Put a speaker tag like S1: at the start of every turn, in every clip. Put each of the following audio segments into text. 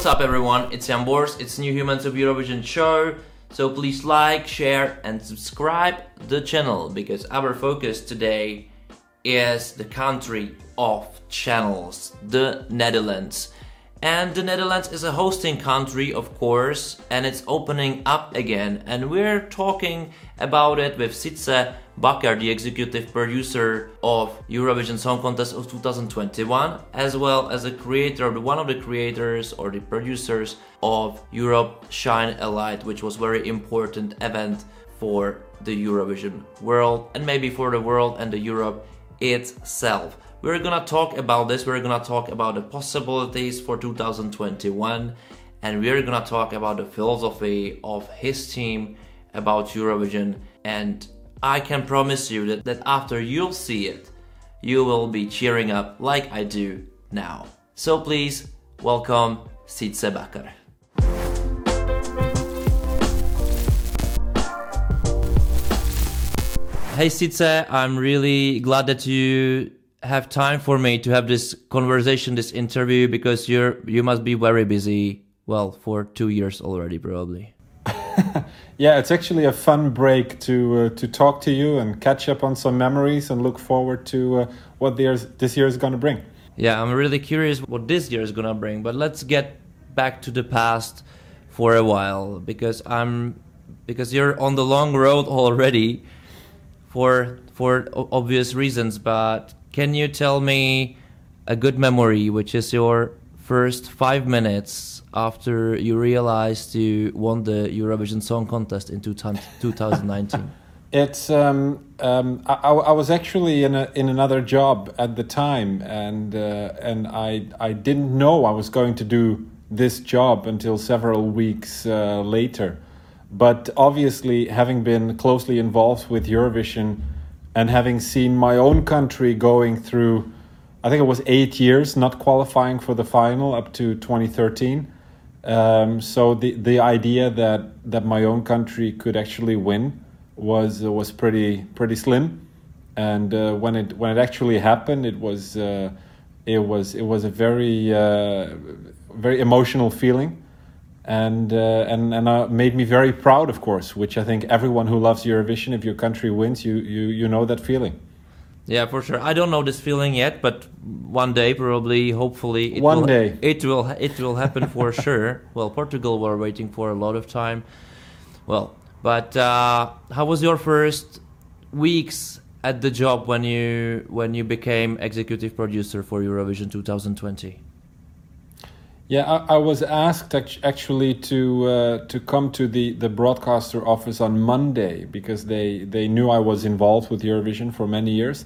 S1: what's up, everyone? It's Jan Bors. It's New Humans of Eurovision show. So please like, share, and subscribe the channel because our focus today is the country of channels, the Netherlands. And the Netherlands is a hosting country, of course, and it's opening up again. And we're talking about it with Sietse Bakker, the executive producer of Eurovision Song Contest of 2021, as well as a creator, one of the creators or the producers of Europe Shine a Light, which was very important event for the Eurovision world and maybe for the world and the Europe itself. We're gonna talk about this, we're gonna talk about the possibilities for 2021, and we're gonna talk about the philosophy of his team about Eurovision. And I can promise you that, that after you'll see it, you will be cheering up like I do now. So please welcome Sietse Bakker. Hey Sietse, I'm really glad that you have time for me to have this conversation, this interview, because you're you must be very busy. Well, for two years already, probably.
S2: yeah, it's actually a fun break to uh, to talk to you and catch up on some memories and look forward to uh, what this year is going to bring.
S1: Yeah, I'm really curious what this year is going to bring. But let's get back to the past for a while because I'm because you're on the long road already for for obvious reasons. But can you tell me a good memory, which is your first five minutes after you realized you won the Eurovision Song Contest in 2019?
S2: It's um, um, I, I, was actually in a in another job at the time, and uh, and I I didn't know I was going to do this job until several weeks uh, later. But obviously, having been closely involved with Eurovision and having seen my own country going through, I think it was eight years not qualifying for the final up to 2013. Um, so the the idea that that my own country could actually win was was pretty pretty slim, and uh, when it when it actually happened, it was uh, it was it was a very uh, very emotional feeling and uh, and and uh, made me very proud, of course. Which I think everyone who loves Eurovision, if your country wins, you you you know that feeling.
S1: Yeah, for sure. I don't know this feeling yet, but one day, probably, hopefully,
S2: it one will, day
S1: it will it will happen for sure. Well, Portugal were waiting for a lot of time. Well, but uh, how was your first weeks at the job when you when you became executive producer for Eurovision 2020?
S2: Yeah, I, I, was asked actually to uh, to come to the, the broadcaster office on Monday because they, they knew I was involved with Eurovision for many years,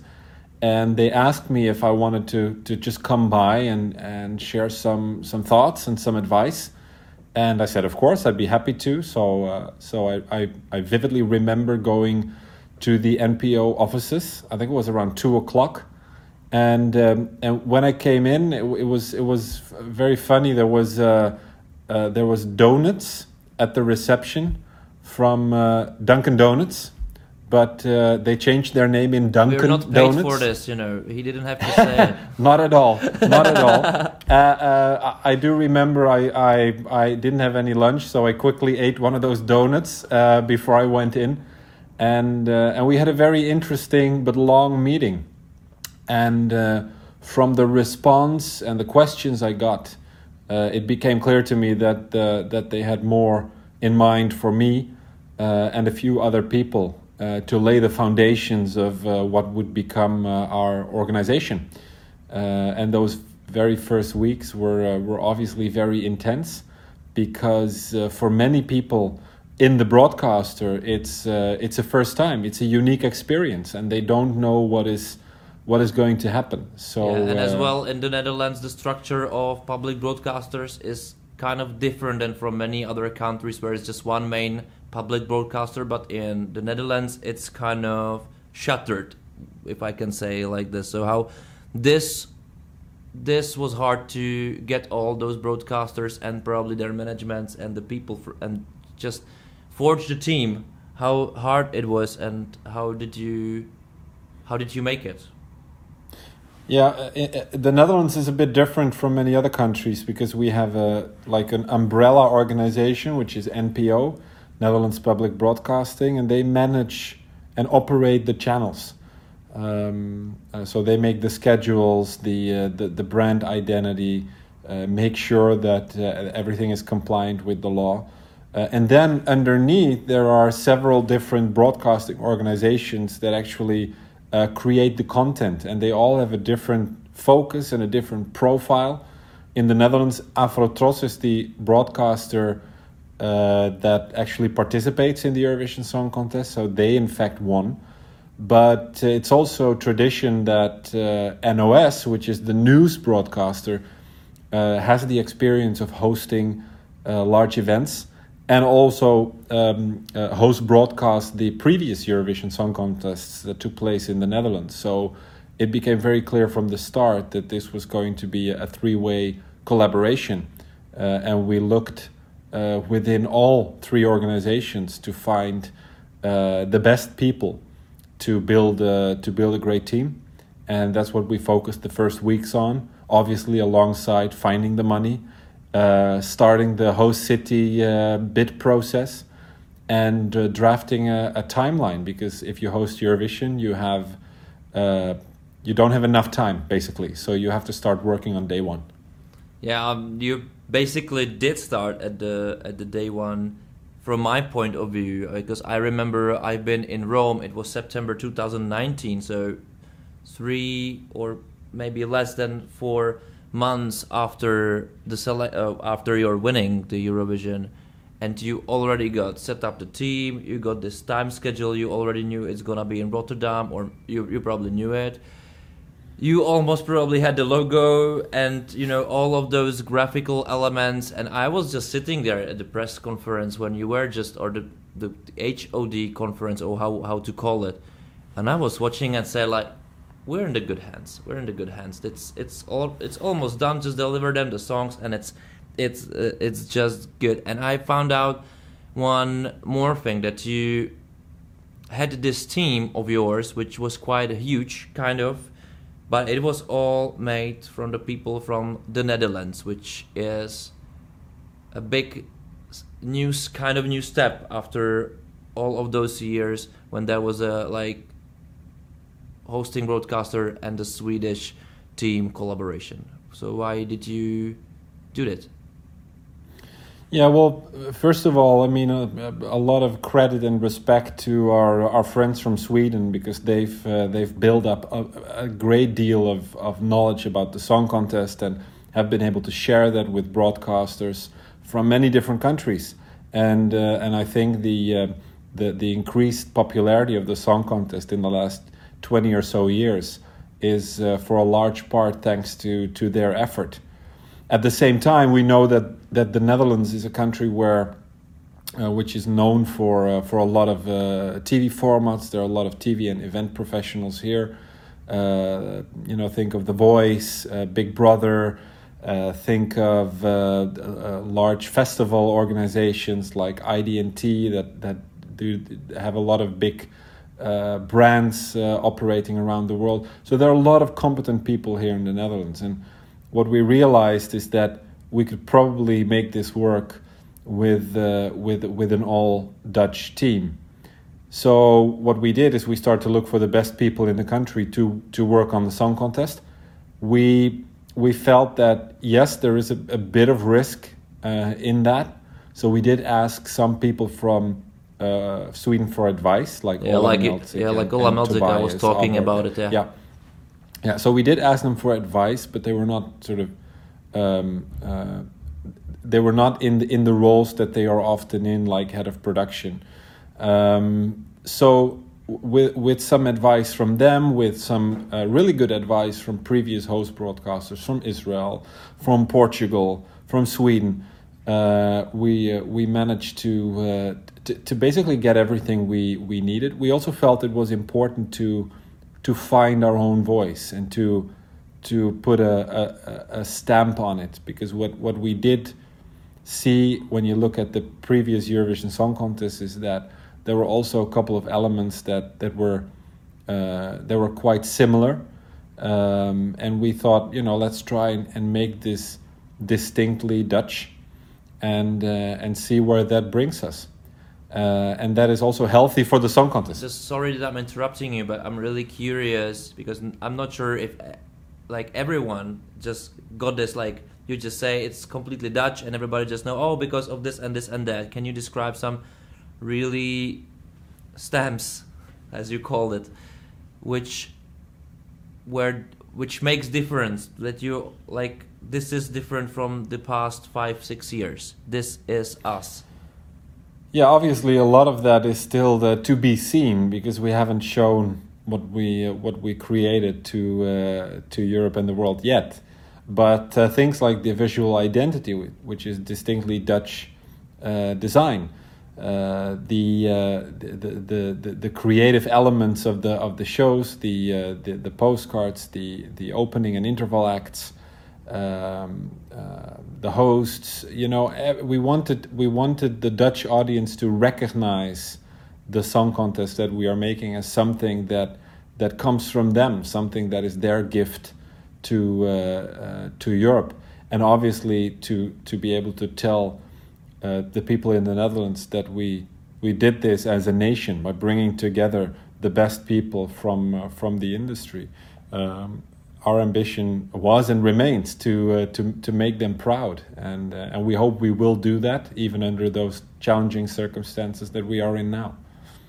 S2: and they asked me if I wanted to to just come by and, and share some some thoughts and some advice, and I said of course I'd be happy to. So uh, so I, I I vividly remember going to the NPO offices. I think it was around two o'clock and um, and when I came in, it, it, was it was very funny. There was uh, uh, there was donuts at the reception from uh, Dunkin' Donuts, but uh, they changed their name in Dunkin' We're
S1: not paid
S2: Donuts.
S1: for this, you know. He didn't have to say it.
S2: not at all. Not at all. Uh, uh, I do remember I, I I didn't have any lunch, so I quickly ate one of those donuts before I went in, and and we had a very interesting but long meeting and uh, from the response and the questions I got, uh, it became clear to me that uh, that they had more in mind for me uh, and a few other people uh, to lay the foundations of uh, what would become our organization. and those very first weeks were were obviously very intense because for many people in the broadcaster it's it's a first time it's a unique experience and they don't know what is what is going to happen. So
S1: yeah, and uh, as well in the Netherlands, the structure of public broadcasters is kind of different than from many other countries where it's just one main public broadcaster. But in the Netherlands, it's kind of shuttered, if I can say like this. So how this this was hard to get all those broadcasters and probably their managements and the people for, and just forge the team. How hard it was, and how did you how did you make it?
S2: Yeah, uh, uh, the Netherlands is a bit different from many other countries because we have a like an umbrella organization which is NPO, Netherlands Public Broadcasting, and they manage and operate the channels. Um, uh, so they make the schedules, the uh, the, the brand identity, uh, make sure that uh, everything is compliant with the law. and then underneath, there are several different broadcasting organizations that actually uh, create the content, and they all have a different focus and a different profile. In the Netherlands, AVROTROS is the broadcaster uh, that actually participates in the Eurovision Song Contest, so they in fact won. But uh, it's also tradition that uh, NOS, which is the news broadcaster, uh, has the experience of hosting uh, large events and also um, uh, host broadcast the previous Eurovision Song Contests that took place in the Netherlands. So it became very clear from the start that this was going to be a three way collaboration. And we looked uh, within all three organizations to find uh, the best people to build, uh, to build a great team. And that's what we focused the first weeks on, obviously, alongside finding the money uh, starting the host city uh, bid process and uh, drafting a, a, timeline because if you host Eurovision, you have you don't have enough time basically, so you have to start working on day one.
S1: Yeah, um, you basically did start at the at the day one. From my point of view, because I remember I've been in Rome. It was September 2019, so three or maybe less than four months after the sele- uh, after you're winning the Eurovision and you already got set up the team you got this time schedule you already knew it's gonna be in Rotterdam or you, you probably knew it you almost probably had the logo and you know all of those graphical elements and I was just sitting there at the press conference when you were just or the the HOD conference or how how to call it and I was watching and say like we're in the good hands. We're in the good hands. It's it's all it's almost done. Just deliver them the songs, and it's it's uh, it's just good. And I found out one more thing that you had this team of yours, which was quite a huge kind of, but it was all made from the people from the Netherlands, which is a big news kind of new step after all of those years when there was a like hosting broadcaster and the Swedish team collaboration. So why did you do that?
S2: Yeah, well, first of all, I mean, a, a, lot of credit and respect to our, our friends from Sweden because they've uh, they've built up a, a, great deal of, of knowledge about the song contest and have been able to share that with broadcasters from many different countries. And uh, and I think the uh, the the increased popularity of the song contest in the last 20 or so years is uh, for a large part thanks to, to their effort. At the same time, we know that, that the Netherlands is a country where, uh, which is known for, uh, for a lot of uh, TV formats. There are a lot of TV and event professionals here. Uh, you know, think of The Voice, uh, Big Brother, think of large festival organizations like ID&T that, that do have a lot of big uh, brands uh, operating around the world. So there are a lot of competent people here in the Netherlands. And what we realized is that we could probably make this work with, uh, with, with an all Dutch team. So what we did is we started to look for the best people in the country to, to work on the song contest. We, we felt that yes, there is a, a bit of risk uh, in that. So we did ask some people from uh, Sweden for advice, like
S1: yeah, like it, yeah, like Ola Melzig. I was talking about it. Yeah.
S2: yeah, yeah. So we did ask them for advice, but they were not sort of. Um, uh, they were not in the, in the roles that they are often in, like head of production. Um, so with with some advice from them, with some uh, really good advice from previous host broadcasters from Israel, from Portugal, from Sweden, uh, we uh, we managed to, uh, to, to basically get everything we we needed. We also felt it was important to to find our own voice and to to put a, a, a stamp on it because what what we did see when you look at the previous Eurovision Song Contest is that there were also a couple of elements that that were uh, that were quite similar. um, and we thought, you know, let's try and, and make this distinctly Dutch, and uh, and see where that brings us. Uh, and that is also healthy for the song contest.
S1: Just sorry that I'm interrupting you, but I'm really curious because I'm not sure if like everyone just got this like you just say it's completely Dutch and everybody just know oh because of this and this and that. Can you describe some really stamps, as you called it, which where which makes difference that you like this is different from the past five six years. This is us.
S2: Yeah, obviously a lot of that is still the, to be seen because we haven't shown what we uh, what we created to uh, to Europe and the world yet. But uh, things like the visual identity, which is distinctly Dutch uh, design, uh, the, the, the, the the creative elements of the of the shows, the the, the postcards, the the opening and interval acts, um, the hosts. You know, we wanted we wanted the Dutch audience to recognize the song contest that we are making as something that that comes from them, something that is their gift to uh, uh, to Europe, and obviously to to be able to tell uh, the people in the Netherlands that we we did this as a nation by bringing together the best people from uh, from the industry. Um, our ambition was and remains to uh, to to make them proud, and uh, and we hope we will do that even under those challenging circumstances that we are in now.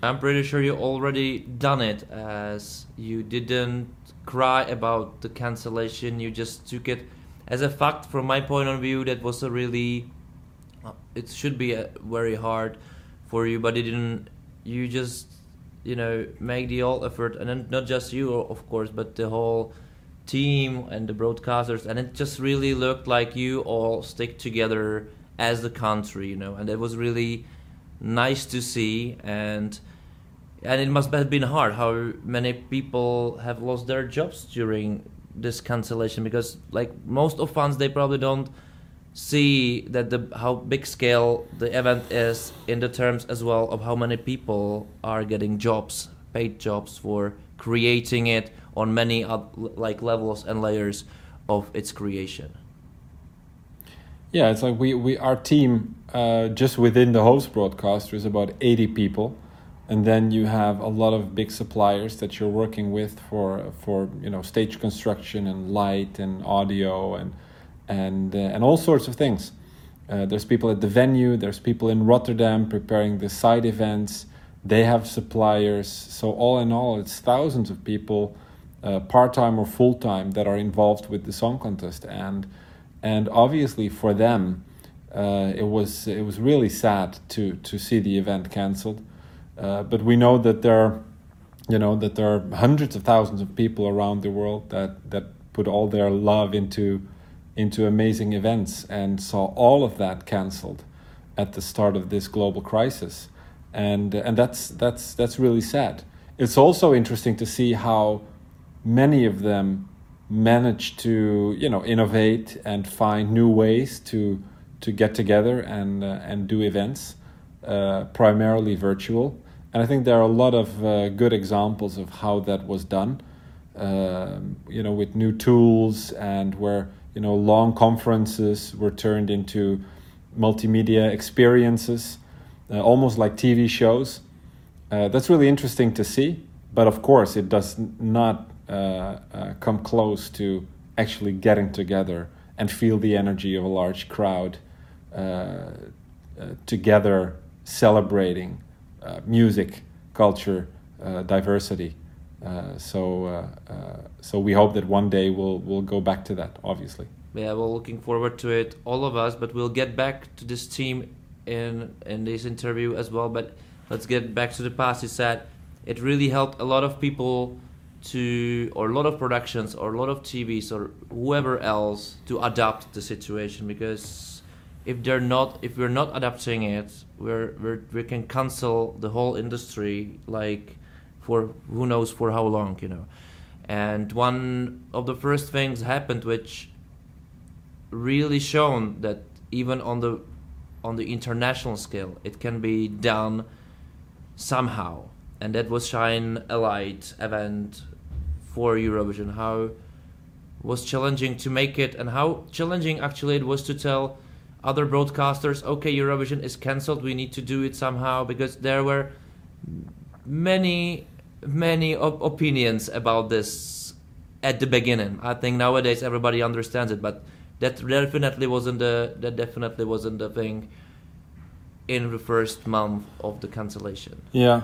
S1: I'm pretty sure you already done it as you didn't cry about the cancellation. You just took it as a fact. From my point of view, that was a really uh, it should be very hard for you, but it didn't. You just you know make the all effort, and not just you, of course, but the whole team and the broadcasters, and it just really looked like you all stick together as the country, you know, and it was really nice to see and and it must have been hard how many people have lost their jobs during this cancellation because like most of fans they probably don't see that the how big scale the event is in the terms as well of how many people are getting jobs paid jobs for creating it on many like levels and layers of its creation
S2: yeah it's like we, we our team uh, just within the host broadcaster is about 80 people and then you have a lot of big suppliers that you're working with for for you know stage construction and light and audio and and uh, and all sorts of things. Uh, there's people at the venue. There's people in Rotterdam preparing the side events. They have suppliers. So all in all, it's thousands of people, uh, part time or full time, that are involved with the song contest. And and obviously for them, uh, it was it was really sad to to see the event cancelled. Uh, but we know that there are, you know, that there are hundreds of thousands of people around the world that that put all their love into into amazing events and saw all of that cancelled at the start of this global crisis, and and that's that's that's really sad. It's also interesting to see how many of them manage to you know innovate and find new ways to to get together and uh, and do events, uh, primarily virtual. And I think there are a lot of uh, good examples of how that was done. Uh, you know, with new tools and where you know long conferences were turned into multimedia experiences, uh, almost like TV shows. Uh, that's really interesting to see. But of course, it does not uh, uh, come close to actually getting together and feel the energy of a large crowd together celebrating uh, music, culture, uh, diversity. Uh, so, so we hope that one day we'll we'll go back to that. Obviously.
S1: Yeah, we're looking forward to it, all of us. But we'll get back to this team in in this interview as well. But let's get back to the past. You said it really helped a lot of people to or a lot of productions or a lot of TVs or whoever else to adapt the situation because if they're not if we're not adapting it we're, we're we can cancel the whole industry like for who knows for how long you know and one of the first things happened which really shown that even on the on the international scale it can be done somehow and that was shine a light event for Eurovision? How was challenging to make it, and how challenging actually it was to tell other broadcasters, okay, Eurovision is cancelled. We need to do it somehow because there were many, many op- opinions about this at the beginning. I think nowadays everybody understands it, but that definitely wasn't the that definitely wasn't the thing in the first month of the cancellation.
S2: Yeah.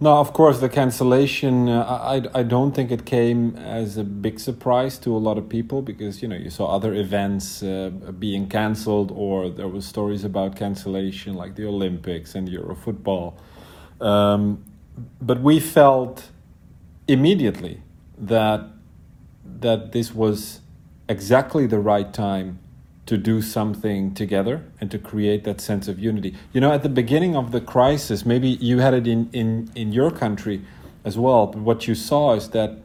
S2: No, of course, the cancellation. Uh, I I don't think it came as a big surprise to a lot of people because you know you saw other events uh, being cancelled or there were stories about cancellation like the Olympics and Euro football. Um, but we felt immediately that that this was exactly the right time to do something together and to create that sense of unity. You know, at the beginning of the crisis, maybe you had it in, in, in your country as well, but what you saw is that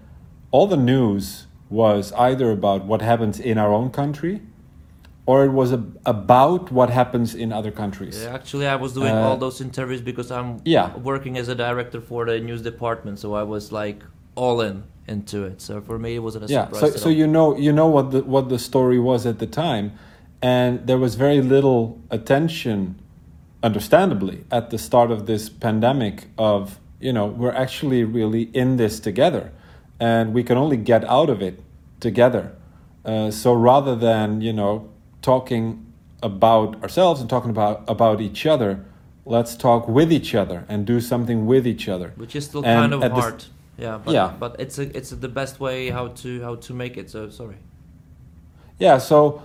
S2: all the news was either about what happens in our own country or it was a, about what happens in other countries.
S1: Yeah, actually, I was doing
S2: Uh,
S1: all those interviews because I'm
S2: Yeah.
S1: working as a director for the news department, so I was like all in into it. So for me, it wasn't a
S2: yeah
S1: surprise.
S2: so so
S1: all.
S2: you know you know what the what the story was at the time and there was very little attention understandably at the start of this pandemic of you know we're actually really in this together and we can only get out of it together uh, so rather than you know talking about ourselves and talking about about each other let's talk with each other and do something with each other
S1: which is still
S2: And
S1: kind of hard. Yeah, but,
S2: Yeah.
S1: but it's a, it's the best way how to how to make it. So sorry.
S2: yeah so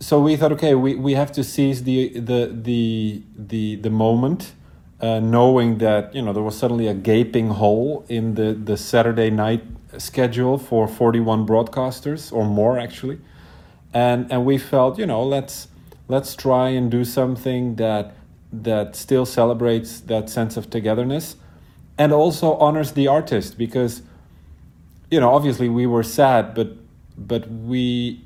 S2: so we thought okay we, we have to seize the the the the, the moment uh, knowing that you know there was suddenly a gaping hole in the the saturday night schedule for 41 broadcasters or more actually and and we felt you know let's let's try and do something that that still celebrates that sense of togetherness and also honors the artist because you know obviously we were sad but but we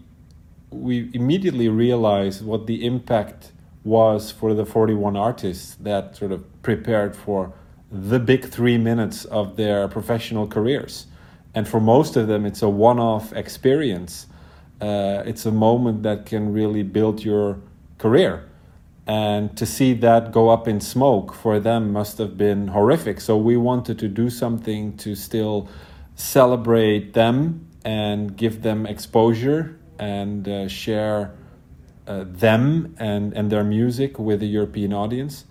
S2: we immediately realized what the impact was for the 41 artists that sort of prepared for the big three minutes of their professional careers. And for most of them, it's a one off experience. Uh, it's a moment that can really build your career. And to see that go up in smoke for them must have been horrific. So we wanted to do something to still celebrate them and give them exposure and uh, share uh, them and, and their music with the European audience,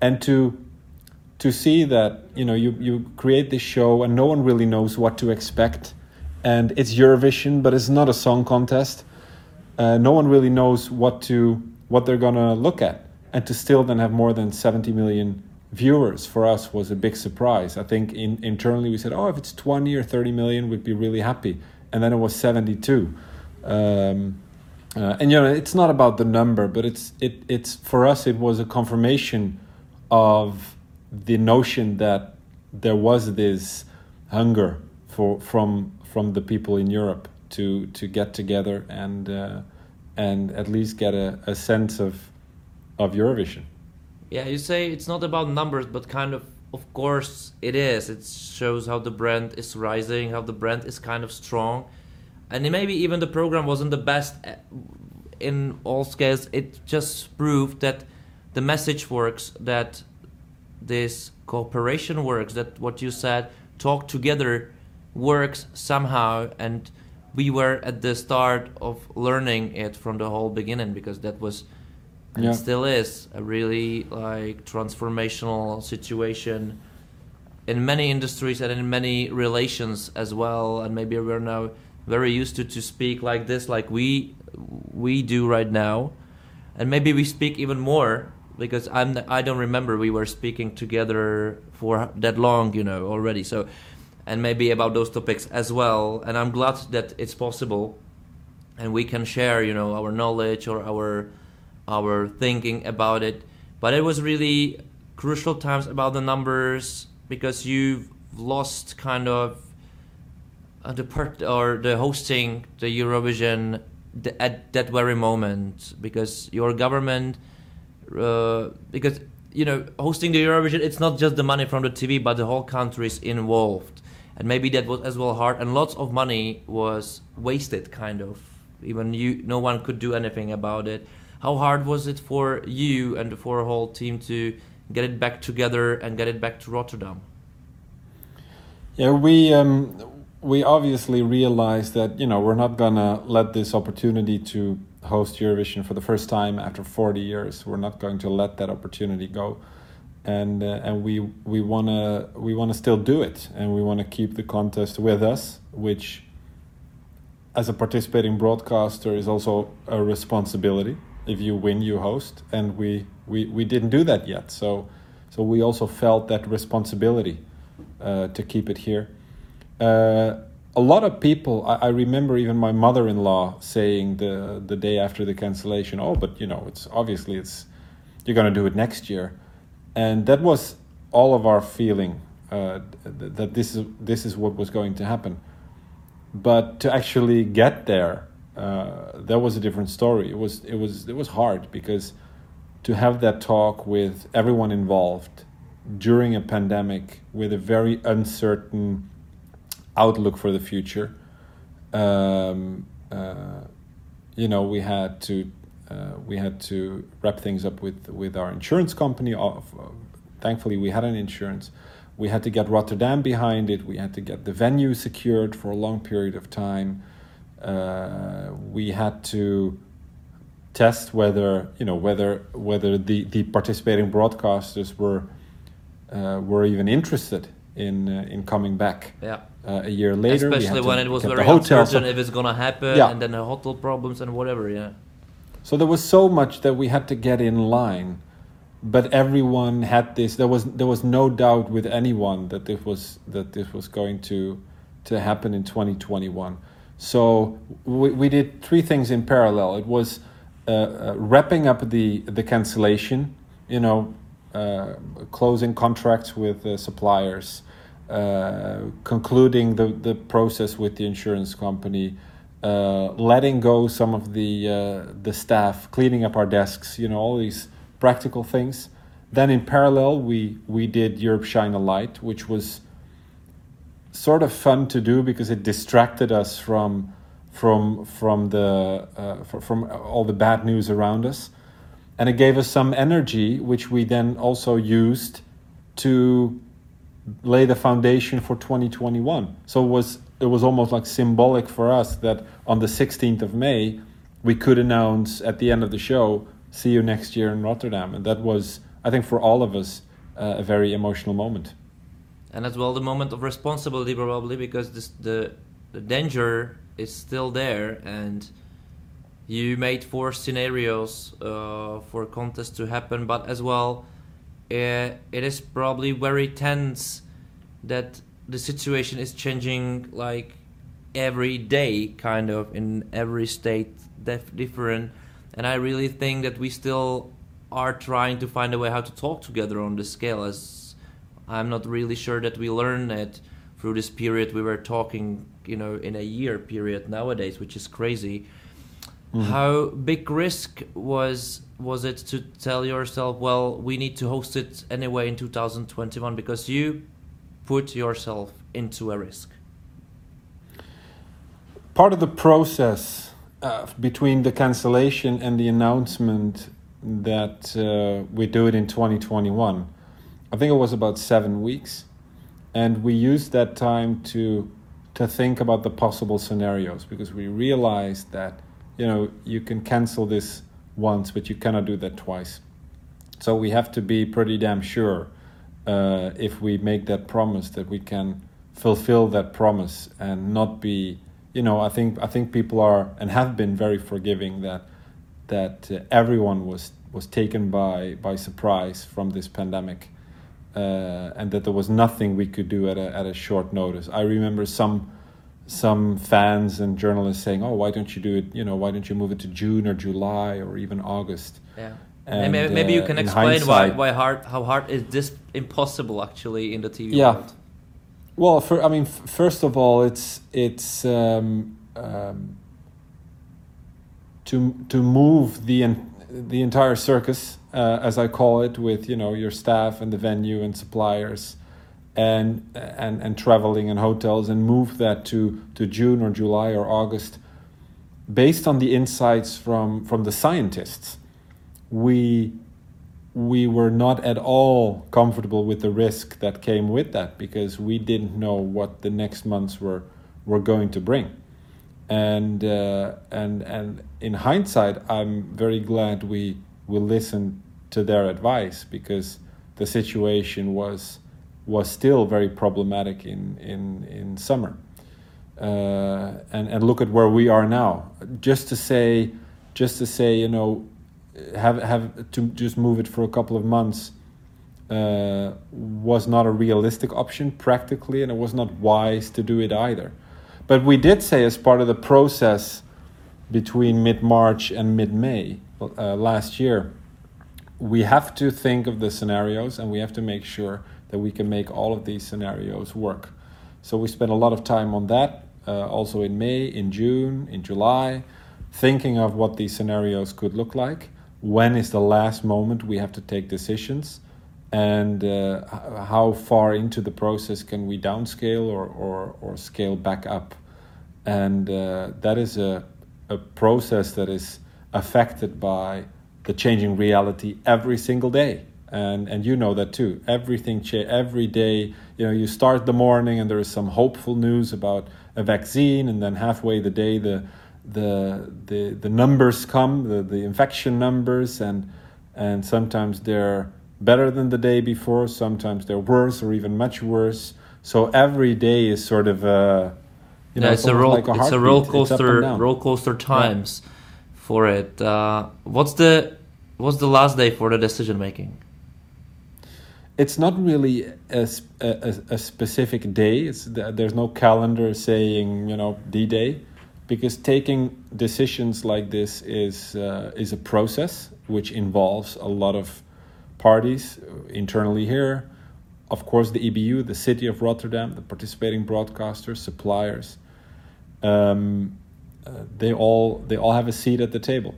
S2: and to to see that you know you, you create this show and no one really knows what to expect, and it's Eurovision, but it's not a song contest. Uh, no one really knows what to what they're gonna look at, and to still then have more than seventy million viewers for us was a big surprise. I think in, internally we said, oh, if it's twenty or thirty million, we'd be really happy, and then it was seventy two. Um, uh, and you know, it's not about the number, but it's it it's for us. It was a confirmation of the notion that there was this hunger for from from the people in Europe to to get together and uh, and at least get a, a sense of of Eurovision.
S1: Yeah, you say it's not about numbers, but kind of, of course, it is. It shows how the brand is rising, how the brand is kind of strong, and maybe even the program wasn't the best uh, in all scales. It just proved that the message works, that this cooperation works, that what you said, talk together, works somehow, and we were at the start of learning it from the whole beginning because that was and
S2: Yeah.
S1: still is a really like transformational situation in many industries and in many relations as well. And maybe we're now very used to to speak like this like we we do right now. And maybe we speak even more because I'm I don't remember we were speaking together for that long you know already. So and maybe about those topics as well. And I'm glad that it's possible and we can share you know our knowledge or our our thinking about it. But it was really crucial times about the numbers because you've lost kind of uh, the part or the hosting the Eurovision at that very moment because your government uh, because you know hosting the Eurovision it's not just the money from the TV but the whole country is involved and maybe that was as well hard, and lots of money was wasted, kind of. Even you, no one could do anything about it. How hard was it for you and for a whole team to get it back together and get it back to Rotterdam?
S2: Yeah, we um, we obviously realized that you know we're not gonna let this opportunity to host Eurovision for the first time after 40 years. We're not going to let that opportunity go, and uh, and we we wanna we wanna still do it, and we wanna keep the contest with us, which, as a participating broadcaster, is also a responsibility. If you win, you host, and we we, we didn't do that yet. So so we also felt that responsibility uh, to keep it here. Uh, a lot of people, I, I remember even my mother-in-law saying the the day after the cancellation, "Oh, but you know, it's obviously it's you're going to do it next year," and that was all of our feeling uh, th- that this is this is what was going to happen. But to actually get there, uh, that was a different story. It was it was it was hard because to have that talk with everyone involved during a pandemic with a very uncertain outlook for the future. Um, uh, you know, we had to we had to wrap things up with with our insurance company. Uh, thankfully, we had an insurance. We had to get Rotterdam behind it. We had to get the venue secured for a long period of time. Uh, we had to test whether you know whether whether the the participating broadcasters were uh, were even interested in uh, in coming back.
S1: Yeah.
S2: Uh, a year later,
S1: especially when it was very uncertain if it's gonna happen, yeah. and then the hotel problems and whatever. Yeah.
S2: So there was so much that we had to get in line, but everyone had this. There was there was no doubt with anyone that this was that this was going to to happen in 2021. So we, we did three things in parallel. It was uh, uh, wrapping up the the cancellation, you know, uh, closing contracts with suppliers, concluding the, the process with the insurance company, letting go some of the the staff, cleaning up our desks, you know, all these practical things. Then in parallel, we we did Europe Shine a Light, which was sort of fun to do because it distracted us from from from the uh, from all the bad news around us, and it gave us some energy, which we then also used to lay the foundation for 2021. So it was it was almost like symbolic for us that on the 16th of May we could announce at the end of the show, "See you next year in Rotterdam," and that was, I think, for all of us, uh, a very emotional moment.
S1: And as well, the moment of responsibility, probably because this, the the danger is still there and you made four scenarios uh, for contest to happen but as well it, it is probably very tense that the situation is changing like every day kind of in every state def- different and i really think that we still are trying to find a way how to talk together on the scale as i'm not really sure that we learn it through this period we were talking you know in a year period nowadays which is crazy mm. how big risk was was it to tell yourself well we need to host it anyway in 2021 because you put yourself into a risk?
S2: Part of the process uh, between the cancellation and the announcement that uh, we do it in 2021 i think it was about seven weeks. And we used that time to to think about the possible scenarios because we realized that you know you can cancel this once but you cannot do that twice. So we have to be pretty damn sure uh, if we make that promise that we can fulfill that promise and not be you know i think i think people are and have been very forgiving that that uh, everyone was was taken by by surprise from this pandemic uh, and that there was nothing we could do at a, at a short notice. I remember some some fans and journalists saying, "Oh, why don't you do it? You know, why don't you move it to June or July or even August?"
S1: Yeah. And, maybe, maybe you uh, can explain why why hard how hard is this impossible actually in the TV yeah. world?
S2: Well, for, I mean, f- first of all, it's it's um, um, to to move the the entire circus uh, as I call it, with you know your staff and the venue and suppliers, and and and traveling and hotels and move that to to June or July or August based on the insights from from the scientists we we were not at all comfortable with the risk that came with that because we didn't know what the next months were were going to bring and uh, and and in hindsight I'm very glad we we listened to their advice because the situation was was still very problematic in in in summer. Uh, and and look at where we are now. Just to say, just to say, you know, have have to just move it for a couple of months uh, was not a realistic option practically, and it was not wise to do it either. But we did say, as part of the process between mid March and mid May uh, last year, we have to think of the scenarios and we have to make sure that we can make all of these scenarios work. So we spent a lot of time on that, uh, also in May, in June, in July, thinking of what these scenarios could look like. When is the last moment we have to take decisions? And uh, how far into the process can we downscale or, or, or scale back up? And uh, that is a, a process that is affected by the changing reality every single day and and you know that too everything cha- every day you know you start the morning and there is some hopeful news about a vaccine and then halfway the day the the the, the numbers come the, the infection numbers and and sometimes they're better than the day before sometimes they're worse or even much worse. So every day is sort of a
S1: you know, yeah, it's, it's a roll like a it's a roller coaster roller coaster times yeah. for it. Uh, what's the what's the last day for the decision making?
S2: It's not really a, a, a specific day. It's, there's no calendar saying, you know, D Day, because taking decisions like this is, uh, is a process which involves a lot of parties internally here. Of course, the EBU, the city of Rotterdam, the participating broadcasters, suppliers. Um, uh, they all they all have a seat at the table.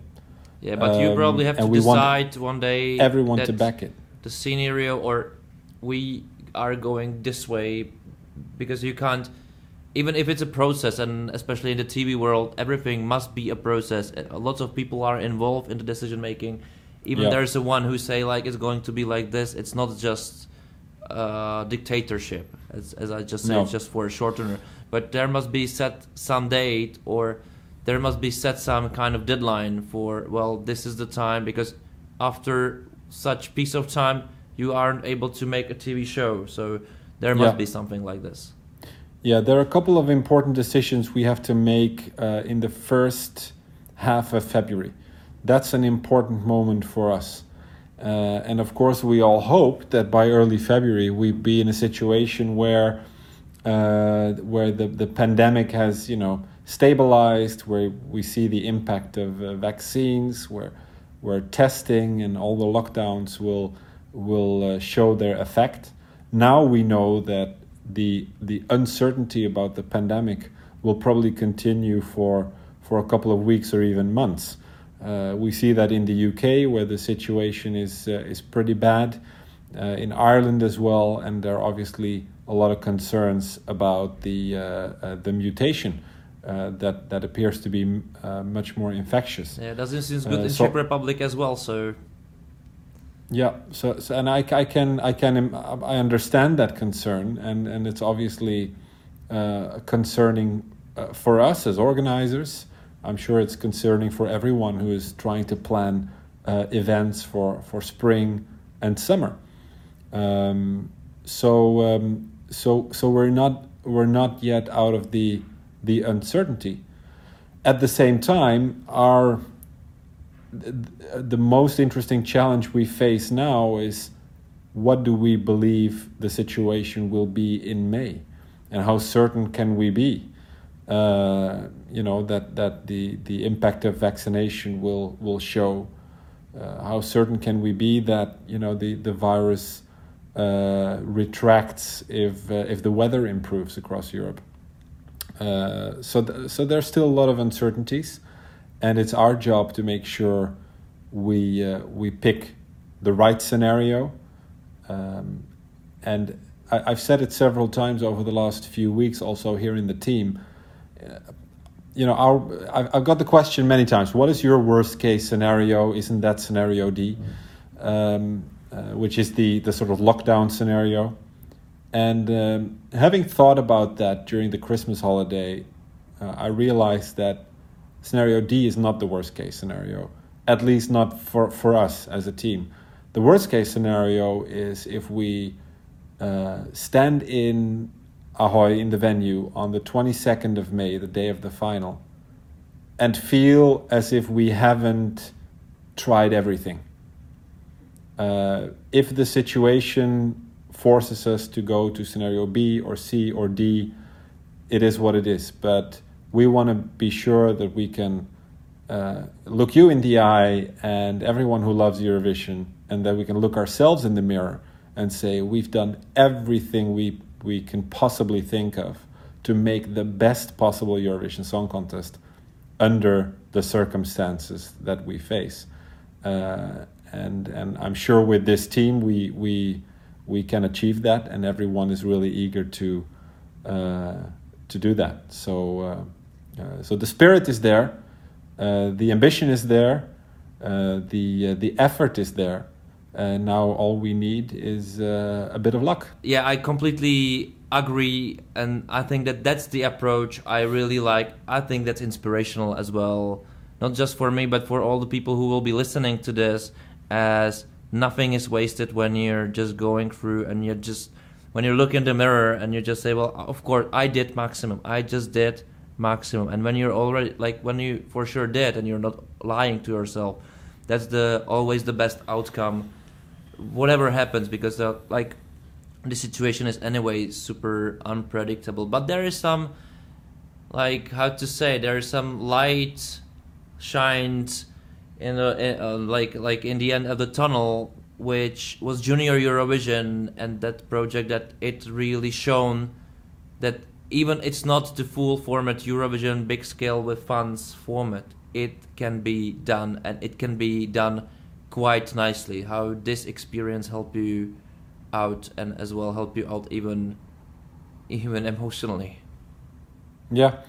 S1: Yeah, but um, you probably have to decide one day
S2: everyone to back it
S1: the scenario or we are going this way because you can't even if it's a process and especially in the tv world everything must be a process lots of people are involved in the decision making even yeah. there's a one who say like it's going to be like this it's not just uh, dictatorship as, as i just said no. just for a shortener but there must be set some date or there must be set some kind of deadline for well this is the time because after such piece of time you aren't able to make a tv show so there must yeah. be something like this
S2: yeah there are a couple of important decisions we have to make uh, in the first half of february that's an important moment for us uh, and of course we all hope that by early february we'd be in a situation where uh, where the, the pandemic has you know stabilized, where we see the impact of uh, vaccines, where where testing and all the lockdowns will will uh, show their effect. Now we know that the the uncertainty about the pandemic will probably continue for for a couple of weeks or even months. Uh, we see that in the UK, where the situation is uh, is pretty bad, uh, in Ireland as well, and there are obviously a lot of concerns about the uh, uh, the mutation uh, that that appears to be uh, much more infectious.
S1: Yeah, doesn't seem good uh, in so, Czech Republic as well. So.
S2: Yeah, so, so and I, I can I can I understand that concern, and and it's obviously uh, concerning uh, for us as organizers. I'm sure it's concerning for everyone who is trying to plan uh, events for for spring and summer. Um, so um, so so we're not we're not yet out of the the uncertainty. At the same time, our the most interesting challenge we face now is what do we believe the situation will be in May, and how certain can we be, uh, you know, that that the the impact of vaccination will will show. Uh, how certain can we be that you know the the virus uh, retracts if uh, if the weather improves across Europe? Uh, so, th- so there's still a lot of uncertainties, and it's our job to make sure we uh, we pick the right scenario, um, and I, have said it several times over the last few weeks, also here in the team. Uh, you know, our, I've, I've, got the question many times. What is your worst case scenario? Isn't that scenario D, um, uh, which is the the sort of lockdown scenario? And um, having thought about that during the Christmas holiday, uh, I realized that scenario D is not the worst case scenario, at least not for, for us as a team. The worst case scenario is if we uh, stand in Ahoy in the venue on the 22nd of May, the day of the final, and feel as if we haven't tried everything. Uh, if the situation forces us to go to scenario B or C or D, it is what it is. But we want to be sure that we can uh, look you in the eye and everyone who loves Eurovision, and that we can look ourselves in the mirror and say we've done everything we we can possibly think of to make the best possible Eurovision Song Contest under the circumstances that we face. Uh, and and I'm sure with this team we we we can achieve that, and everyone is really eager to uh, to do that. So uh, uh, so the spirit is there, uh, the ambition is there, uh, the uh, the effort is there. And now all we need is a bit of luck.
S1: Yeah, I completely agree, and I think that that's the approach I really like. I think that's inspirational as well, not just for me, but for all the people who will be listening to this. As nothing is wasted when you're just going through and you're just when you look in the mirror and you just say well of course i did maximum i just did maximum. And when you're already like when you for sure did and you're not lying to yourself that's the always the best outcome whatever happens because the, like the situation is anyway super unpredictable. But there is some like how to say there is some light shined in, the, in uh, like like in the end of the tunnel which was junior eurovision and that project that it really shown that even it's not the full format eurovision big scale with fans format. It can be done and it can be done quite nicely. How this experience help you out and as well help you out even even emotionally.
S2: Yeah.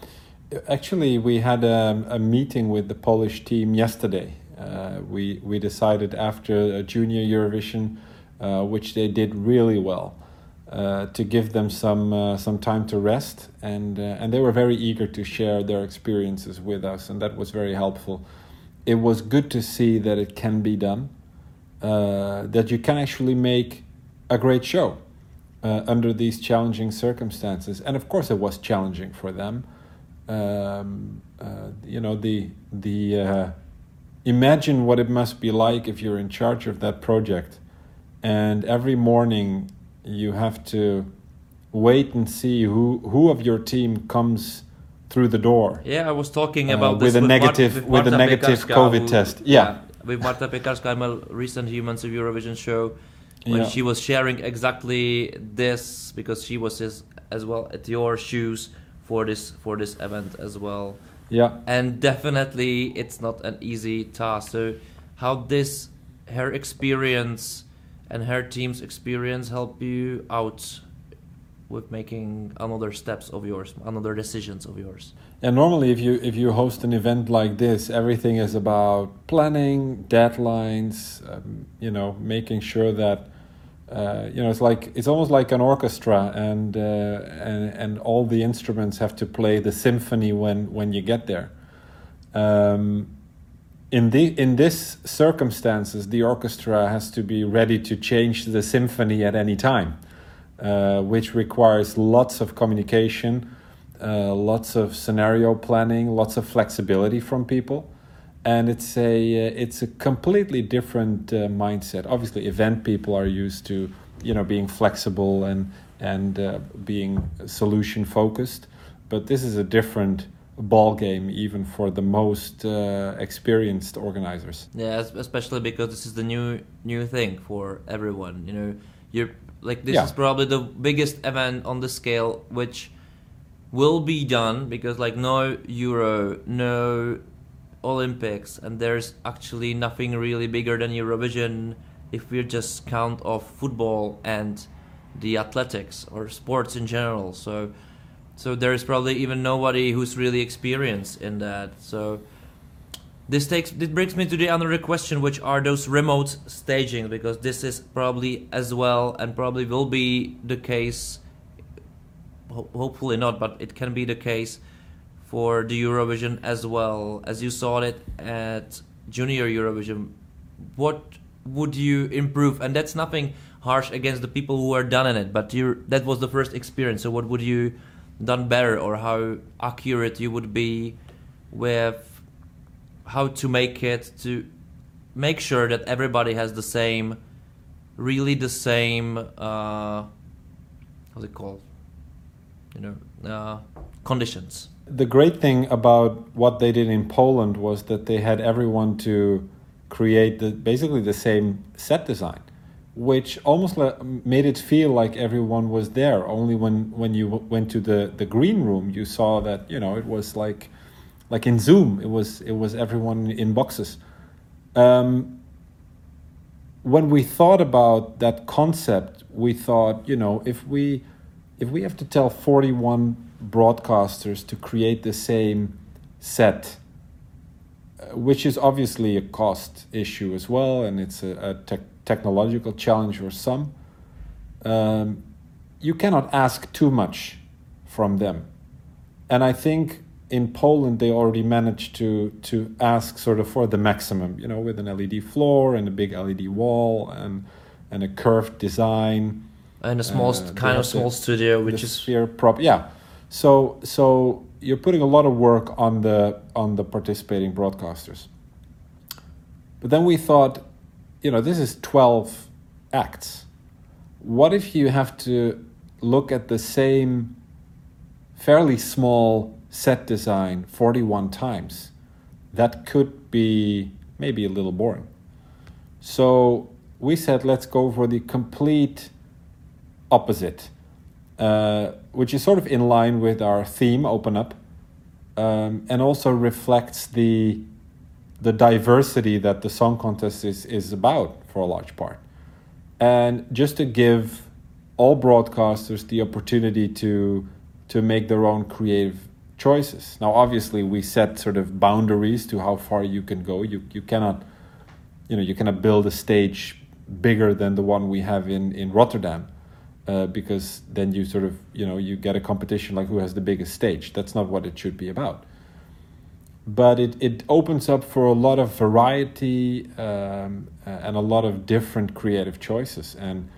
S2: Actually we had a, a meeting with the polish team yesterday. Uh, we we decided after a junior Eurovision, uh, which they did really well, uh, to give them some uh, some time to rest, and uh, and they were very eager to share their experiences with us, and that was very helpful. It was good to see that it can be done, uh, that you can actually make a great show under these challenging circumstances, and of course it was challenging for them. Um, you know the the imagine what it must be like if you're in charge of that project and every morning you have to wait and see who who of your team comes through the door.
S1: Yeah, I was talking uh, about uh,
S2: with a
S1: with
S2: negative
S1: with,
S2: with, a negative COVID
S1: who,
S2: test. Yeah. yeah.
S1: with Marta Piekarska, my recent Humans of Eurovision show, when yeah. she was sharing exactly this because she was his, as well at your shoes for this for this event as well.
S2: Yeah.
S1: And definitely it's not an easy task. So how this her experience and her team's experience help you out with making another steps of yours, another decisions of yours?
S2: And normally if you if you host an event like this, everything is about planning, deadlines, um, you know, making sure that uh, you know, it's like it's almost like an orchestra, and uh, and and all the instruments have to play the symphony when when you get there. Um, in the in this circumstances, the orchestra has to be ready to change the symphony at any time, uh, which requires lots of communication, uh, lots of scenario planning, lots of flexibility from people and it's a uh, it's a completely different uh, mindset. Obviously, event people are used to you know being flexible and and uh, being solution focused, but this is a different ball game even for the most uh, experienced organizers.
S1: Yeah, especially because this is the new new thing for everyone. You know, you're like this yeah. is probably the biggest event on the scale which will be done because like no euro no Olympics, and there's actually nothing really bigger than Eurovision if we just count off football and the athletics or sports in general. So so there is probably even nobody who's really experienced in that. So this takes this brings me to the other question, which are those remote staging, because this is probably as well and probably will be the case. Ho- hopefully not, but it can be the case for the Eurovision as well as you saw it at Junior Eurovision. What would you improve? And that's nothing harsh against the people who are done in it, but you that was the first experience. So what would you done better, or how accurate you would be with how to make it to make sure that everybody has the same, really the same. Uh, how's it called? You know, uh, conditions.
S2: The great thing about what they did in Poland was that they had everyone to create the, basically the same set design, which almost made it feel like everyone was there. Only when, when you went to the, the green room, you saw that you know it was like like in Zoom, it was it was everyone in boxes. Um, when we thought about that concept, we thought, you know, if we if we have to tell 41 broadcasters to create the same set, uh, which is obviously a cost issue as well, and it's a, a te technological challenge for some, um, you cannot ask too much from them. And I think in Poland they already managed to to ask sort of for the maximum, you know, with an LED floor and a big LED wall and and a curved design
S1: and a small uh, kind of small the, studio, which is
S2: sphere prop. Yeah, so so you're putting a lot of work on the on the participating broadcasters. But then we thought, you know, this is twelve acts. What if you have to look at the same fairly small set design 41 times, that could be maybe a little boring. So we said, let's go for the complete opposite, uh, which is sort of in line with our theme, Open Up, um, and also reflects the, the diversity that the song contest is, is about for a large part. And just to give all broadcasters the opportunity to, to make their own creative choices. Now, obviously, we set sort of boundaries to how far you can go. You you cannot, you know, you cannot build a stage bigger than the one we have in in Rotterdam, uh, because then you sort of you know you get a competition like who has the biggest stage. That's not what it should be about. But it, it opens up for a lot of variety um, and a lot of different creative choices, and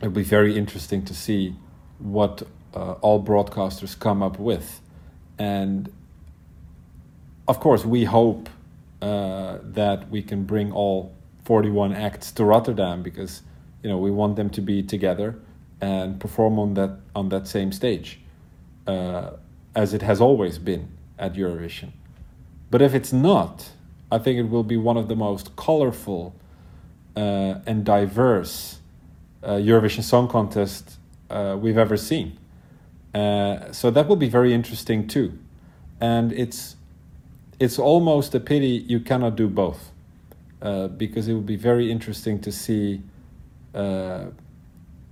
S2: it'll be very interesting to see what uh, all broadcasters come up with and of course, we hope uh, that we can bring all 41 acts to Rotterdam because you know we want them to be together and perform on that on that same stage uh, as it has always been at Eurovision. But if it's not, I think it will be one of the most colorful uh, and diverse uh, Eurovision Song Contest uh, we've ever seen. Uh, so that will be very interesting too, and it's it's almost a pity you cannot do both, uh, because it will be very interesting to see uh,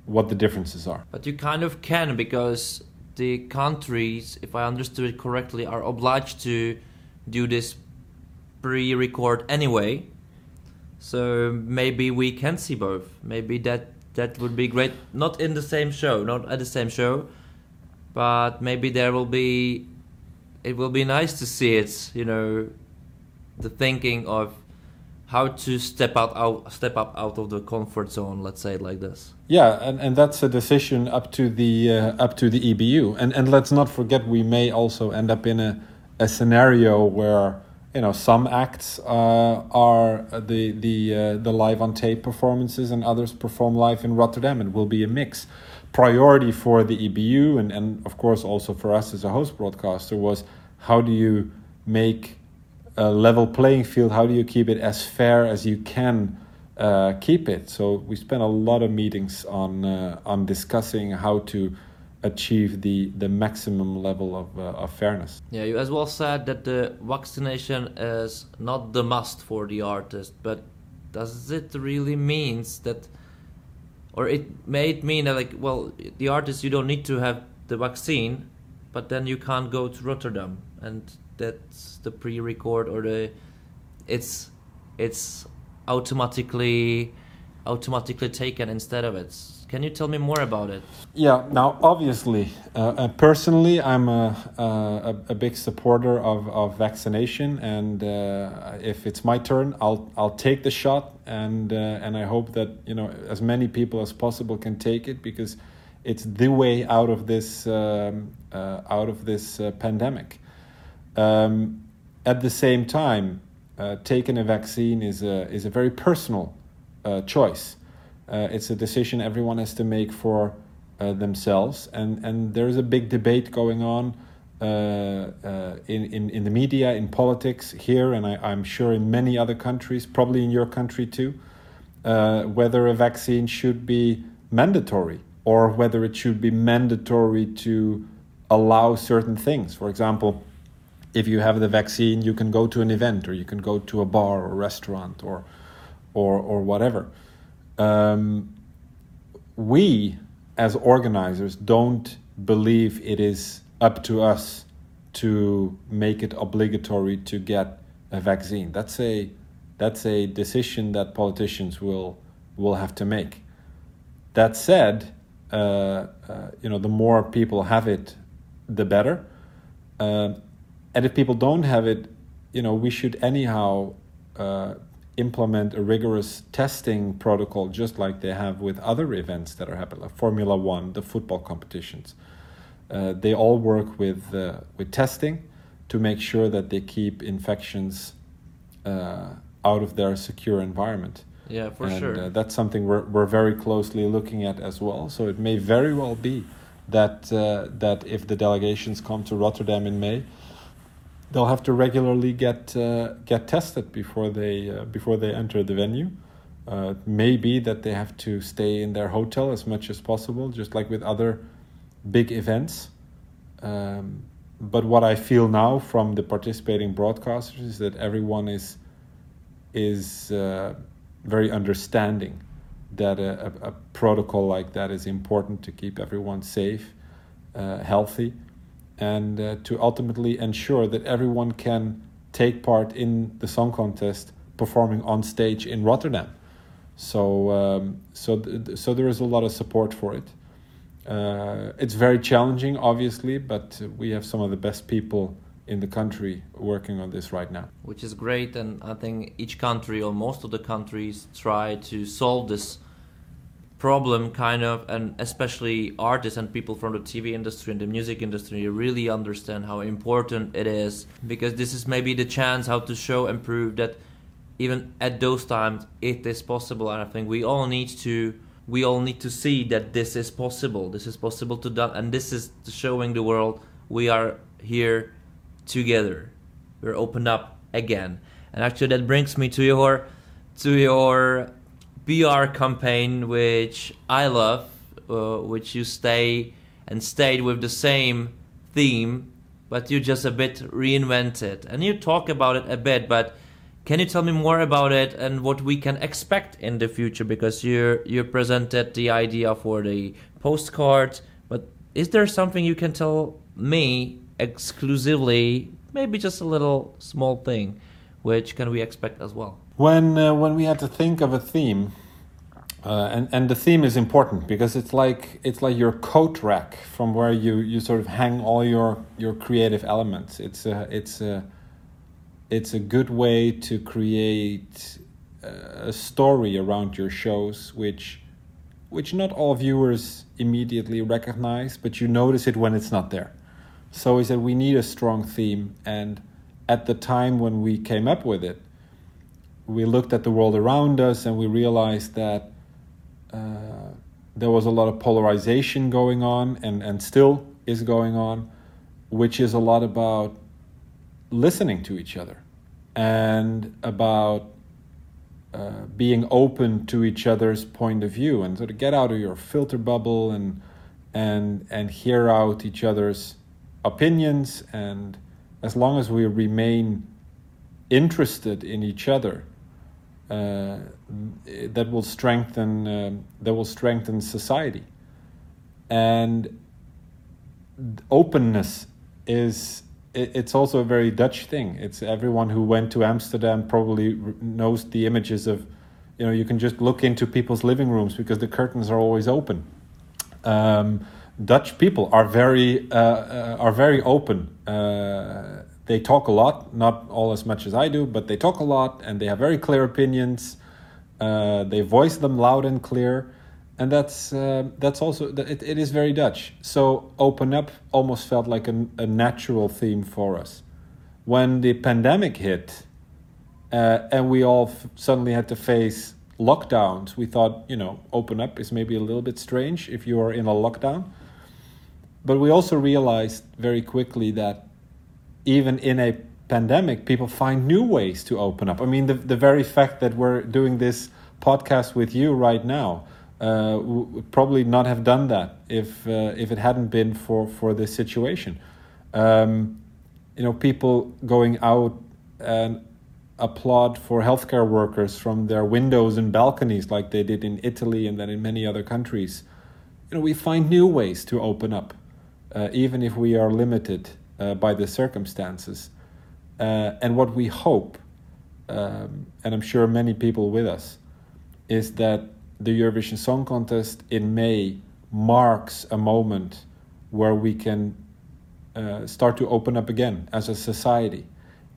S2: what the differences are.
S1: But you kind of can because the countries, if I understood it correctly, are obliged to do this pre-record anyway. So maybe we can see both. Maybe that that would be great. Not in the same show, not at the same show, but maybe there will be it will be nice to see it you know the thinking of how to step out, out step up out of the comfort zone let's say it like this
S2: yeah and, and that's a decision up to the uh, up to the ebu and and let's not forget we may also end up in a, a scenario where you know some acts uh, are the the uh, the live on tape performances and others perform live in rotterdam it will be a mix priority for the EBU and, and of course also for us as a host broadcaster was how do you make a level playing field? How do you keep it as fair as you can uh, keep it? So we spent a lot of meetings on uh, on discussing how to achieve the the maximum level of, uh, of fairness.
S1: Yeah, you as well said that the vaccination is not the must for the artist, but does it really means that or it may mean that like well the artist you don't need to have the vaccine but then you can't go to rotterdam and that's the pre-record or the it's it's automatically automatically taken instead of it can you tell me more about it
S2: yeah now obviously uh, uh, personally i'm a, a, a, big supporter of, of vaccination and uh, if it's my turn i'll i'll take the shot and uh, and i hope that you know as many people as possible can take it because it's the way out of this um, uh, out of this uh, pandemic um, at the same time, taking a vaccine is a, is a very personal choice. Uh, it's a decision everyone has to make for uh, themselves, and, and there's a big debate going on uh, uh, in, in, in the media, in politics here, and I, I'm sure in many other countries, probably in your country too, whether a vaccine should be mandatory or whether it should be mandatory to allow certain things. For example, if you have the vaccine, you can go to an event or you can go to a bar or restaurant or or or whatever. Um, we as organizers don't believe it is up to us to make it obligatory to get a vaccine. That's a that's a decision that politicians will will have to make. That said, uh, uh, you know, the more people have it, the better. Uh, and if people don't have it, you know, we should anyhow uh, implement a rigorous testing protocol, just like they have with other events that are happening, like Formula One, the football competitions. Uh, they all work with uh, with testing to make sure that they keep infections uh, out of their secure environment.
S1: Yeah, for
S2: and,
S1: sure.
S2: Uh, that's something we're we're very closely looking at as well. So it may very well be that uh, that if the delegations come to Rotterdam in May, they'll have to regularly get uh, get tested before they uh, before they enter the venue. Uh, maybe that they have to stay in their hotel as much as possible, just like with other big events. Um, but what I feel now from the participating broadcasters is that everyone is is uh, very understanding that a, a, protocol like that is important to keep everyone safe, uh, healthy and uh, to ultimately ensure that everyone can take part in the song contest performing on stage in Rotterdam. So, um, so, th- so there is a lot of support for it. Uh, it's very challenging, obviously, but we have some of the best people in the country working on this right now.
S1: Which is great, and I think each country or most of the countries try to solve this problem kind of and especially artists and people from the TV industry and the music industry really understand how important it is because this is maybe the chance how to show and prove that even at those times it is possible. And I think we all need to we all need to see that this is possible. This is possible to do and this is showing the world we are here together. We're opened up again. And actually that brings me to your to your PR campaign, which I love, uh, which you stay and stayed with the same theme, but you just a bit reinvented. And you talk about it a bit, but can you tell me more about it and what we can expect in the future? Because you you presented the idea for the postcard, but is there something you can tell me exclusively? Maybe just a little small thing, which can we expect as well?
S2: When uh, when we had to think of a theme, uh, and and the theme is important because it's like it's like your coat rack from where you you sort of hang all your your creative elements. It's a it's a it's a good way to create a story around your shows, which which not all viewers immediately recognize, but you notice it when it's not there. So we said we need a strong theme, and at the time when we came up with it, we looked at the world around us and we realized that uh, there was a lot of polarization going on and, and still is going on, which is a lot about listening to each other and about uh, being open to each other's point of view and sort of get out of your filter bubble and and and hear out each other's opinions. And as long as we remain interested in each other uh, that will strengthen uh, that will strengthen society and openness is it's also a very Dutch thing. It's everyone who went to Amsterdam probably knows the images of, you know, you can just look into people's living rooms because the curtains are always open. Um, Dutch people are very uh, uh, are very open. Uh, they talk a lot, not all as much as I do, but they talk a lot and they have very clear opinions. Uh, they voice them loud and clear and that's uh, that's also it, it is very Dutch. So open up almost felt like a, a natural theme for us. When the pandemic hit, uh, and we all suddenly had to face lockdowns, we thought you know open up is maybe a little bit strange if you are in a lockdown. But we also realized very quickly that even in a pandemic, people find new ways to open up. I mean, the the very fact that we're doing this podcast with you right now uh, would probably not have done that if uh, if it hadn't been for for this situation. Um, you know, people going out and applaud for healthcare workers from their windows and balconies, like they did in Italy and then in many other countries. You know, we find new ways to open up, uh, even if we are limited uh, by the circumstances. Uh, and what we hope, um, and I'm sure many people with us, is that the Eurovision Song Contest in May marks a moment where we can uh, start to open up again as a society.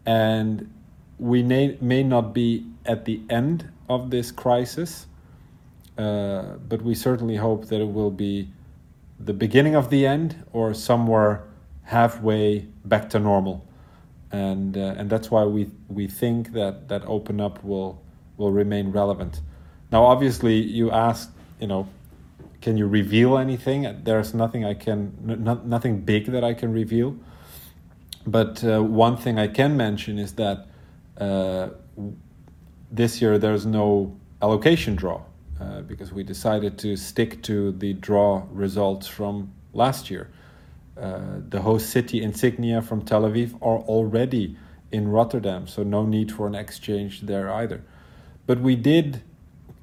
S2: And we may, may not be at the end of this crisis, uh, but we certainly hope that it will be the beginning of the end or somewhere halfway back to normal. And, uh, and that's why we, we think that, that open up will, will remain relevant. Now, obviously, you asked, you know, can you reveal anything? There's nothing I can, nothing big that I can reveal. But uh, one thing I can mention is that uh, this year there's no allocation draw uh, because we decided to stick to the draw results from last year. Uh, the host city insignia from Tel Aviv are already in Rotterdam, so no need for an exchange there either. But we did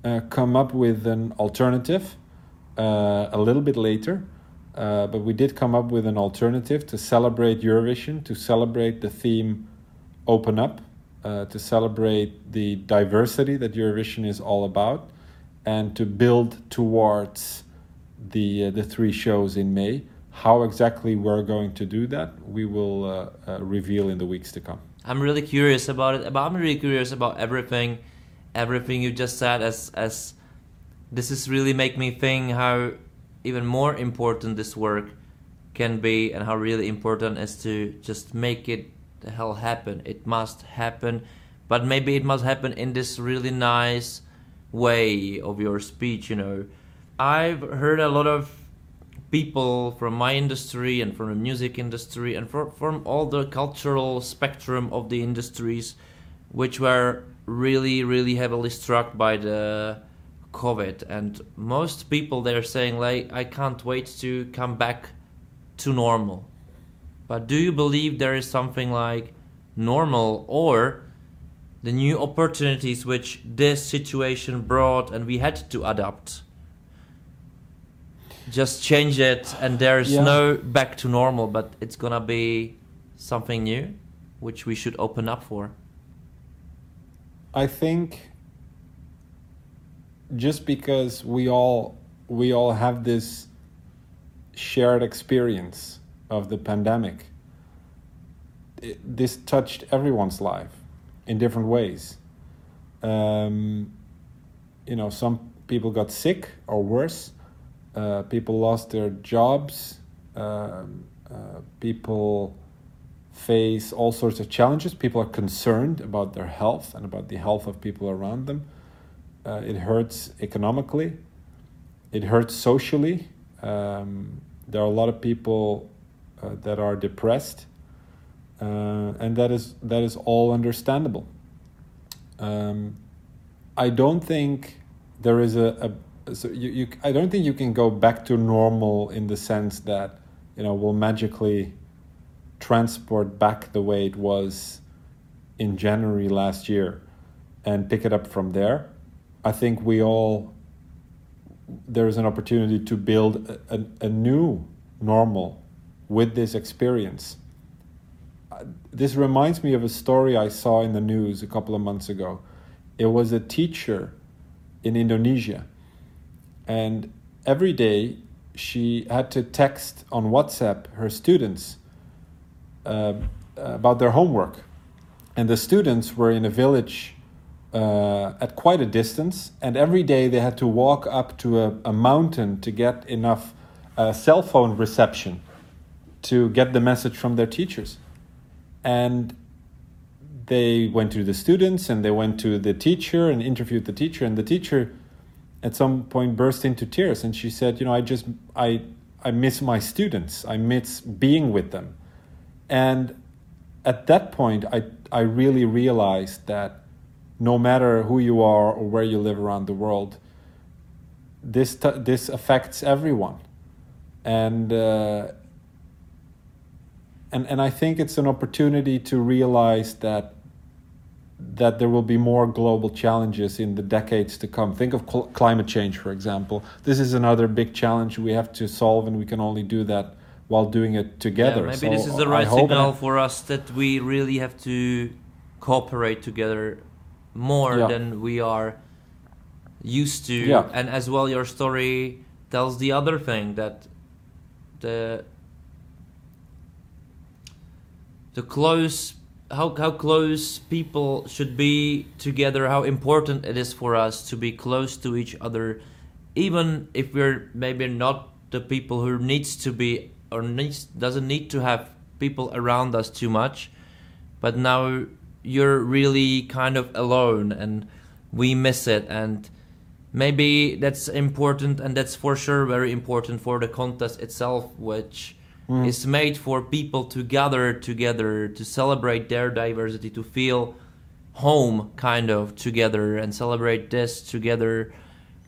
S2: uh, come up with an alternative uh, a little bit later. Uh, but we did come up with an alternative to celebrate Eurovision, to celebrate the theme Open Up, uh, to celebrate the diversity that Eurovision is all about, and to build towards the, the three shows in May. How exactly we're going to do that, we will uh, reveal in the weeks to come.
S1: I'm really curious about it. I'm really curious about everything everything you just said as as this is really make me think how even more important this work can be and how really important is to just make it the hell happen it must happen but maybe it must happen in this really nice way of your speech you know i've heard a lot of people from my industry and from the music industry and for, from all the cultural spectrum of the industries which were really, really heavily struck by the COVID, and most people they're saying like, I can't wait to come back to normal. But do you believe there is something like normal or the new opportunities which this situation brought and we had to adapt? Just change it and there's yeah. no back to normal, but it's gonna be something new which we should open up for.
S2: I think just because we all we all have this shared experience of the pandemic it, this touched everyone's life in different ways um, you know some people got sick or worse uh, people lost their jobs um, uh, people face all sorts of challenges. People are concerned about their health and about the health of people around them. Uh, it hurts economically, it hurts socially. Um, there are a lot of people uh, that are depressed, uh, and that is that is all understandable. Um, I don't think there is a, a so you, you I don't think you can go back to normal in the sense that you know will magically transport back the way it was in January last year. and pick it up from there. I think we all there is an opportunity to build a, a, a new normal with this experience. This reminds me of a story I saw in the news a couple of months ago. It was a teacher in Indonesia, and every day she had to text on WhatsApp her students uh, about their homework. And the students were in a village uh, at quite a distance, and every day they had to walk up to a, a mountain to get enough uh, cell phone reception to get the message from their teachers. And they went to the students and they went to the teacher and interviewed the teacher, and the teacher at some point burst into tears and she said, you know, I just I I miss my students. I miss being with them. And at that point I I really realized that no matter who you are or where you live around the world, this t- this affects everyone. And uh, and and I think it's an opportunity to realize that that there will be more global challenges in the decades to come. Think of cl- climate change, for example. This is another big challenge we have to solve, and we can only do that while doing it together.
S1: Yeah, maybe
S2: so
S1: this is the right signal for us that we really have to cooperate together more
S2: Yeah.
S1: than we are used to.
S2: Yeah.
S1: And as well, your story tells the other thing that the the close how how close people should be together how important it is for us to be close to each other even if we're maybe not the people who needs to be or needs doesn't need to have people around us too much. But now you're really kind of alone and we miss it. And maybe that's important and that's for sure very important for the contest itself which Mm. is made for people to gather together to celebrate their diversity to feel home kind of together and celebrate this together.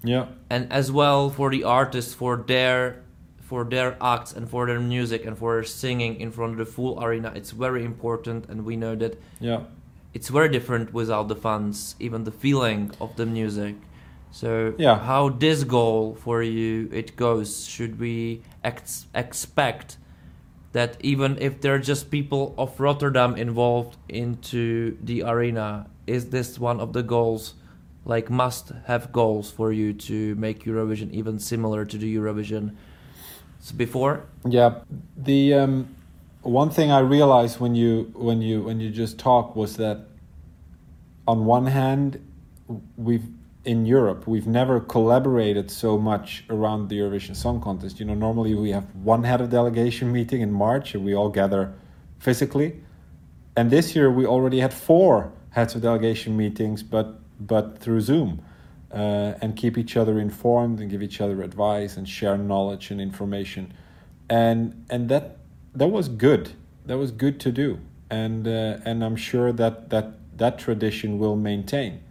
S2: Yeah,
S1: and as well for the artists for their for their acts and for their music and for singing in front of the full arena it's very important and we know that
S2: yeah,
S1: it's very different without the fans, even the feeling of the music. So
S2: Yeah.
S1: how this goal for you it goes should we ex- expect that even if there are just people of rotterdam involved into the arena is this one of the goals like must have goals for you to make eurovision even similar to the eurovision before
S2: yeah. The um, one thing I realized when you when you when you just talk was that on one hand, we've in Europe we've never collaborated so much around the Eurovision Song Contest. You know, normally we have one head of delegation meeting in March and we all gather physically. And this year we already had four heads of delegation meetings, but but through Zoom, uh, and keep each other informed and give each other advice and share knowledge and information, and and that that was good. That was good to do, and uh, and I'm sure that that that tradition will maintain.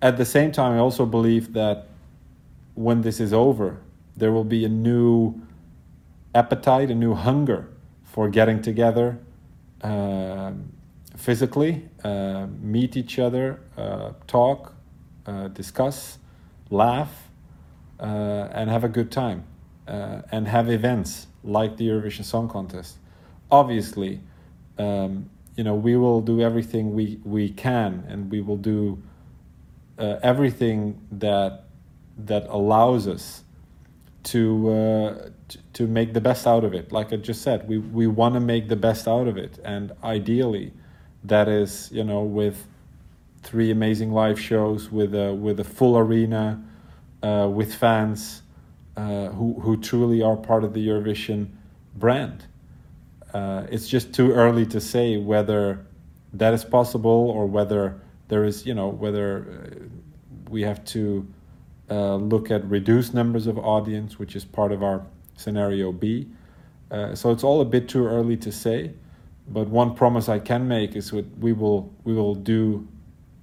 S2: At the same time, I also believe that when this is over, there will be a new appetite, a new hunger for getting together um, physically, uh, meet each other, uh, talk, uh, discuss, laugh, uh, and have a good time, uh, and have events like the Eurovision Song Contest. Obviously, um, you know we will do everything we we can, and we will do uh, everything that that allows us to, uh, t- to make the best out of it. Like I just said, we we want to make the best out of it, and ideally, that is you know with three amazing live shows with a with a full arena, uh, with fans uh, who who truly are part of the Eurovision brand. Uh, it's just too early to say whether that is possible or whether there is you know whether uh, we have to uh, look at reduced numbers of audience, which is part of our scenario B. Uh, so it's all a bit too early to say, but one promise I can make is that we will we will do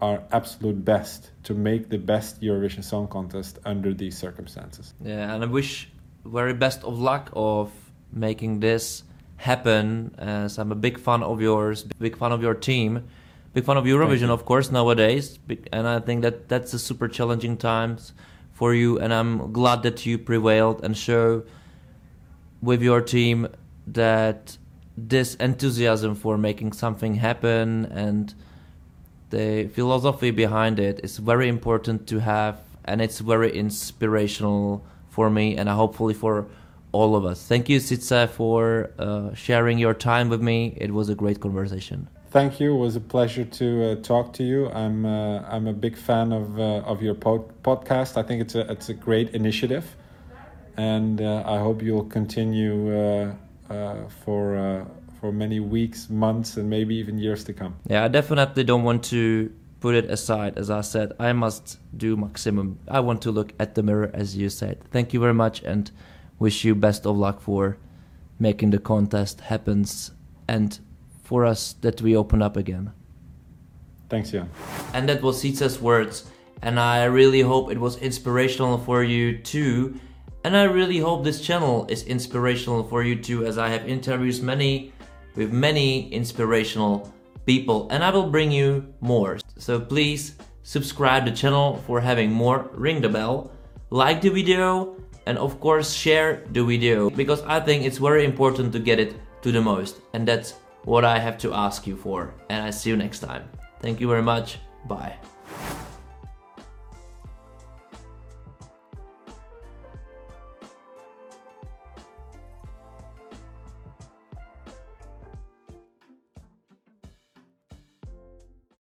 S2: our absolute best to make the best Eurovision Song Contest under these circumstances.
S1: Yeah, and I wish very best of luck of making this happen. As I'm a big fan of yours, big fan of your team. Big fan of Eurovision, of course, nowadays, and I think that that's a super challenging times for you, and I'm glad that you prevailed and show with your team that this enthusiasm for making something happen and the philosophy behind it is very important to have and it's very inspirational for me and hopefully for all of us. Thank you, Sietse, for uh, sharing your time with me. It was a great conversation.
S2: Thank you. It was a pleasure to uh, talk to you. I'm uh, I'm a big fan of uh, of your pod- podcast. I think it's a it's a great initiative, and uh, I hope you'll continue uh, for for many weeks, months, and maybe even years to come.
S1: Yeah, I definitely don't want to put it aside. As I said, I must do maximum. I want to look at the mirror, as you said. Thank you very much, and wish you best of luck for making the contest happens and for us that we open up again.
S2: Thanks, Jan.
S1: And that was Sietse's words, and I really hope it was inspirational for you too. And I really hope this channel is inspirational for you too, as I have interviews many with many inspirational people and I will bring you more. So please subscribe the channel for having more, ring the bell, like the video and of course share the video because I think it's very important to get it to the most and that's what I have to ask you for and I see you next time. Thank you very much. Bye.